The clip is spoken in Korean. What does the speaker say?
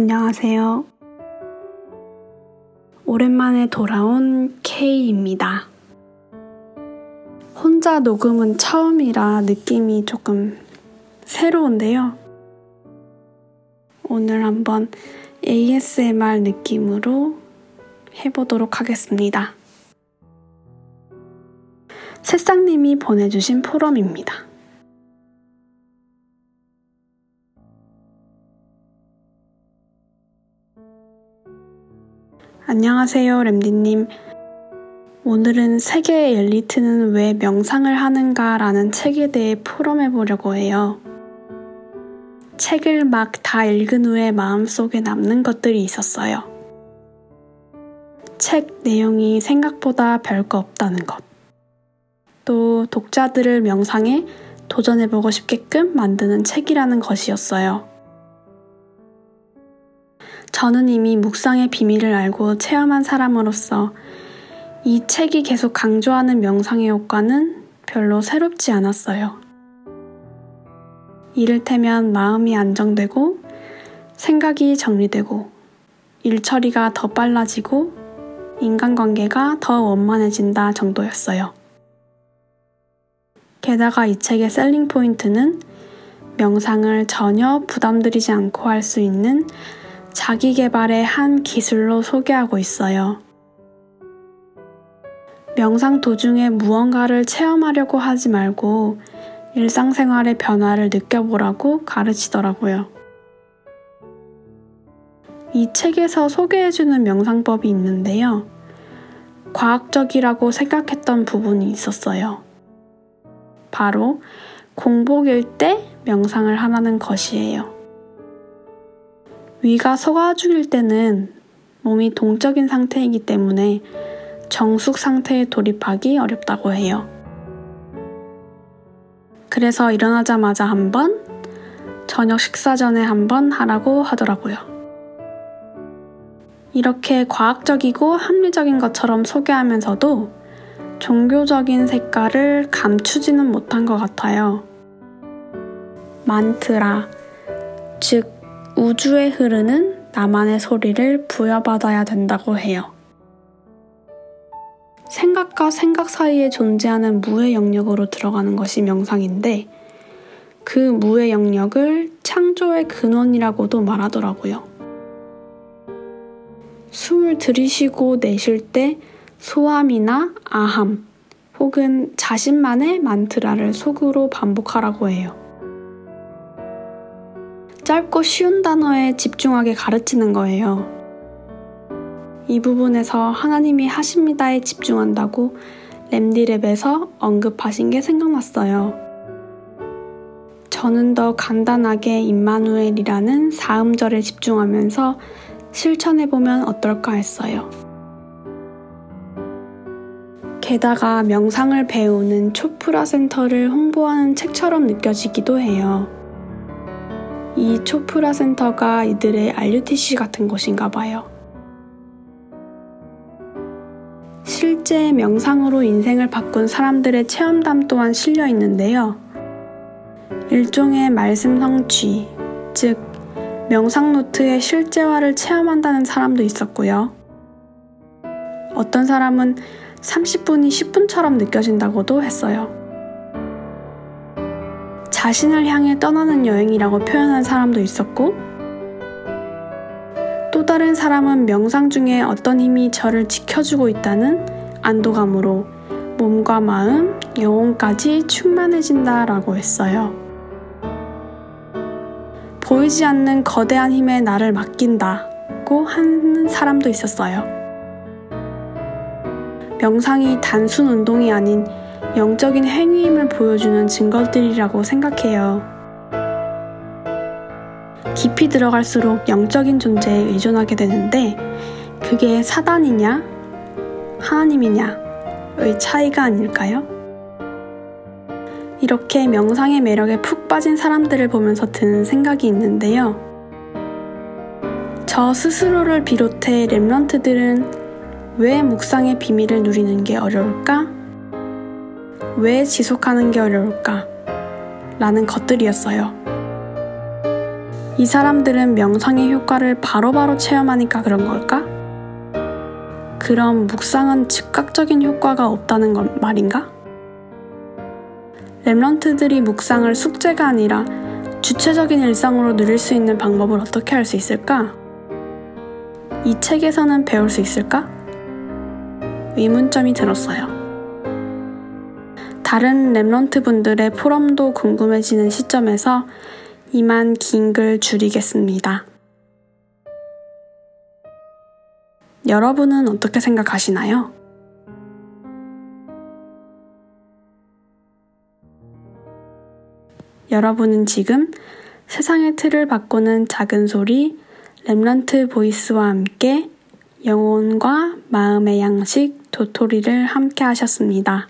안녕하세요. 오랜만에 돌아온 K입니다. 혼자 녹음은 처음이라 느낌이 조금 새로운데요. 오늘 한번 ASMR 느낌으로 해보도록 하겠습니다. 새싹님이 보내주신 포럼입니다. 안녕하세요, 램디님. 오늘은 세계의 엘리트는 왜 명상을 하는가 라는 책에 대해 포럼해 보려고 해요. 책을 막 다 읽은 후에 마음속에 남는 것들이 있었어요. 책 내용이 생각보다 별거 없다는 것. 또 독자들을 명상에 도전해보고 싶게끔 만드는 책이라는 것이었어요. 저는 이미 묵상의 비밀을 알고 체험한 사람으로서 이 책이 계속 강조하는 명상의 효과는 별로 새롭지 않았어요. 이를테면 마음이 안정되고 생각이 정리되고 일 처리가 더 빨라지고 인간관계가 더 원만해진다 정도였어요. 게다가 이 책의 셀링 포인트는 명상을 전혀 부담들이지 않고 할 수 있는 자기 개발의 한 기술로 소개하고 있어요. 명상 도중에 무언가를 체험하려고 하지 말고 일상생활의 변화를 느껴보라고 가르치더라고요. 이 책에서 소개해주는 명상법이 있는데요. 과학적이라고 생각했던 부분이 있었어요. 바로 공복일 때 명상을 하라는 것이에요. 위가 속아 죽일 때는 몸이 동적인 상태이기 때문에 정숙 상태에 돌입하기 어렵다고 해요. 그래서 일어나자마자 한 번, 저녁 식사 전에 한 번 하라고 하더라고요. 이렇게 과학적이고 합리적인 것처럼 소개하면서도 종교적인 색깔을 감추지는 못한 것 같아요. 만트라, 즉, 우주에 흐르는 나만의 소리를 부여받아야 된다고 해요. 생각과 생각 사이에 존재하는 무의 영역으로 들어가는 것이 명상인데 그 무의 영역을 창조의 근원이라고도 말하더라고요. 숨을 들이쉬고 내쉴 때 소함이나 아함 혹은 자신만의 만트라를 속으로 반복하라고 해요. 짧고 쉬운 단어에 집중하게 가르치는 거예요. 이 부분에서 하나님이 하십니다에 집중한다고 램디랩에서 언급하신 게 생각났어요. 저는 더 간단하게 임마누엘이라는 사음절에 집중하면서 실천해보면 어떨까 했어요. 게다가 명상을 배우는 초프라 센터를 홍보하는 책처럼 느껴지기도 해요. 이 초프라 센터가 이들의 RUTC 같은 곳인가 봐요. 실제 명상으로 인생을 바꾼 사람들의 체험담 또한 실려 있는데요. 일종의 말씀 성취, 즉, 명상 노트의 실제화를 체험한다는 사람도 있었고요. 어떤 사람은 30분이 10분처럼 느껴진다고도 했어요. 자신을 향해 떠나는 여행이라고 표현한 사람도 있었고, 또 다른 사람은 명상 중에 어떤 힘이 저를 지켜주고 있다는 안도감으로 몸과 마음, 영혼까지 충만해진다라고 했어요. 보이지 않는 거대한 힘에 나를 맡긴다고 하는 사람도 있었어요. 명상이 단순 운동이 아닌 영적인 행위임을 보여주는 증거들이라고 생각해요. 깊이 들어갈수록 영적인 존재에 의존하게 되는데 그게 사단이냐 하나님이냐의 차이가 아닐까요? 이렇게 명상의 매력에 푹 빠진 사람들을 보면서 드는 생각이 있는데요. 저 스스로를 비롯해 랩런트들은 왜 묵상의 비밀을 누리는 게 어려울까? 왜 지속하는 게 어려울까? 라는 것들이었어요. 이 사람들은 명상의 효과를 바로바로 바로 체험하니까 그런 걸까? 그럼 묵상은 즉각적인 효과가 없다는 건 말인가? 랩런트들이 묵상을 숙제가 아니라 주체적인 일상으로 누릴 수 있는 방법을 어떻게 할 수 있을까? 이 책에서는 배울 수 있을까? 의문점이 들었어요. 다른 랩런트 분들의 포럼도 궁금해지는 시점에서 이만 긴 글 줄이겠습니다. 여러분은 어떻게 생각하시나요? 여러분은 지금 세상의 틀을 바꾸는 작은 소리 랩런트 보이스와 함께 영혼과 마음의 양식 도토리를 함께 하셨습니다.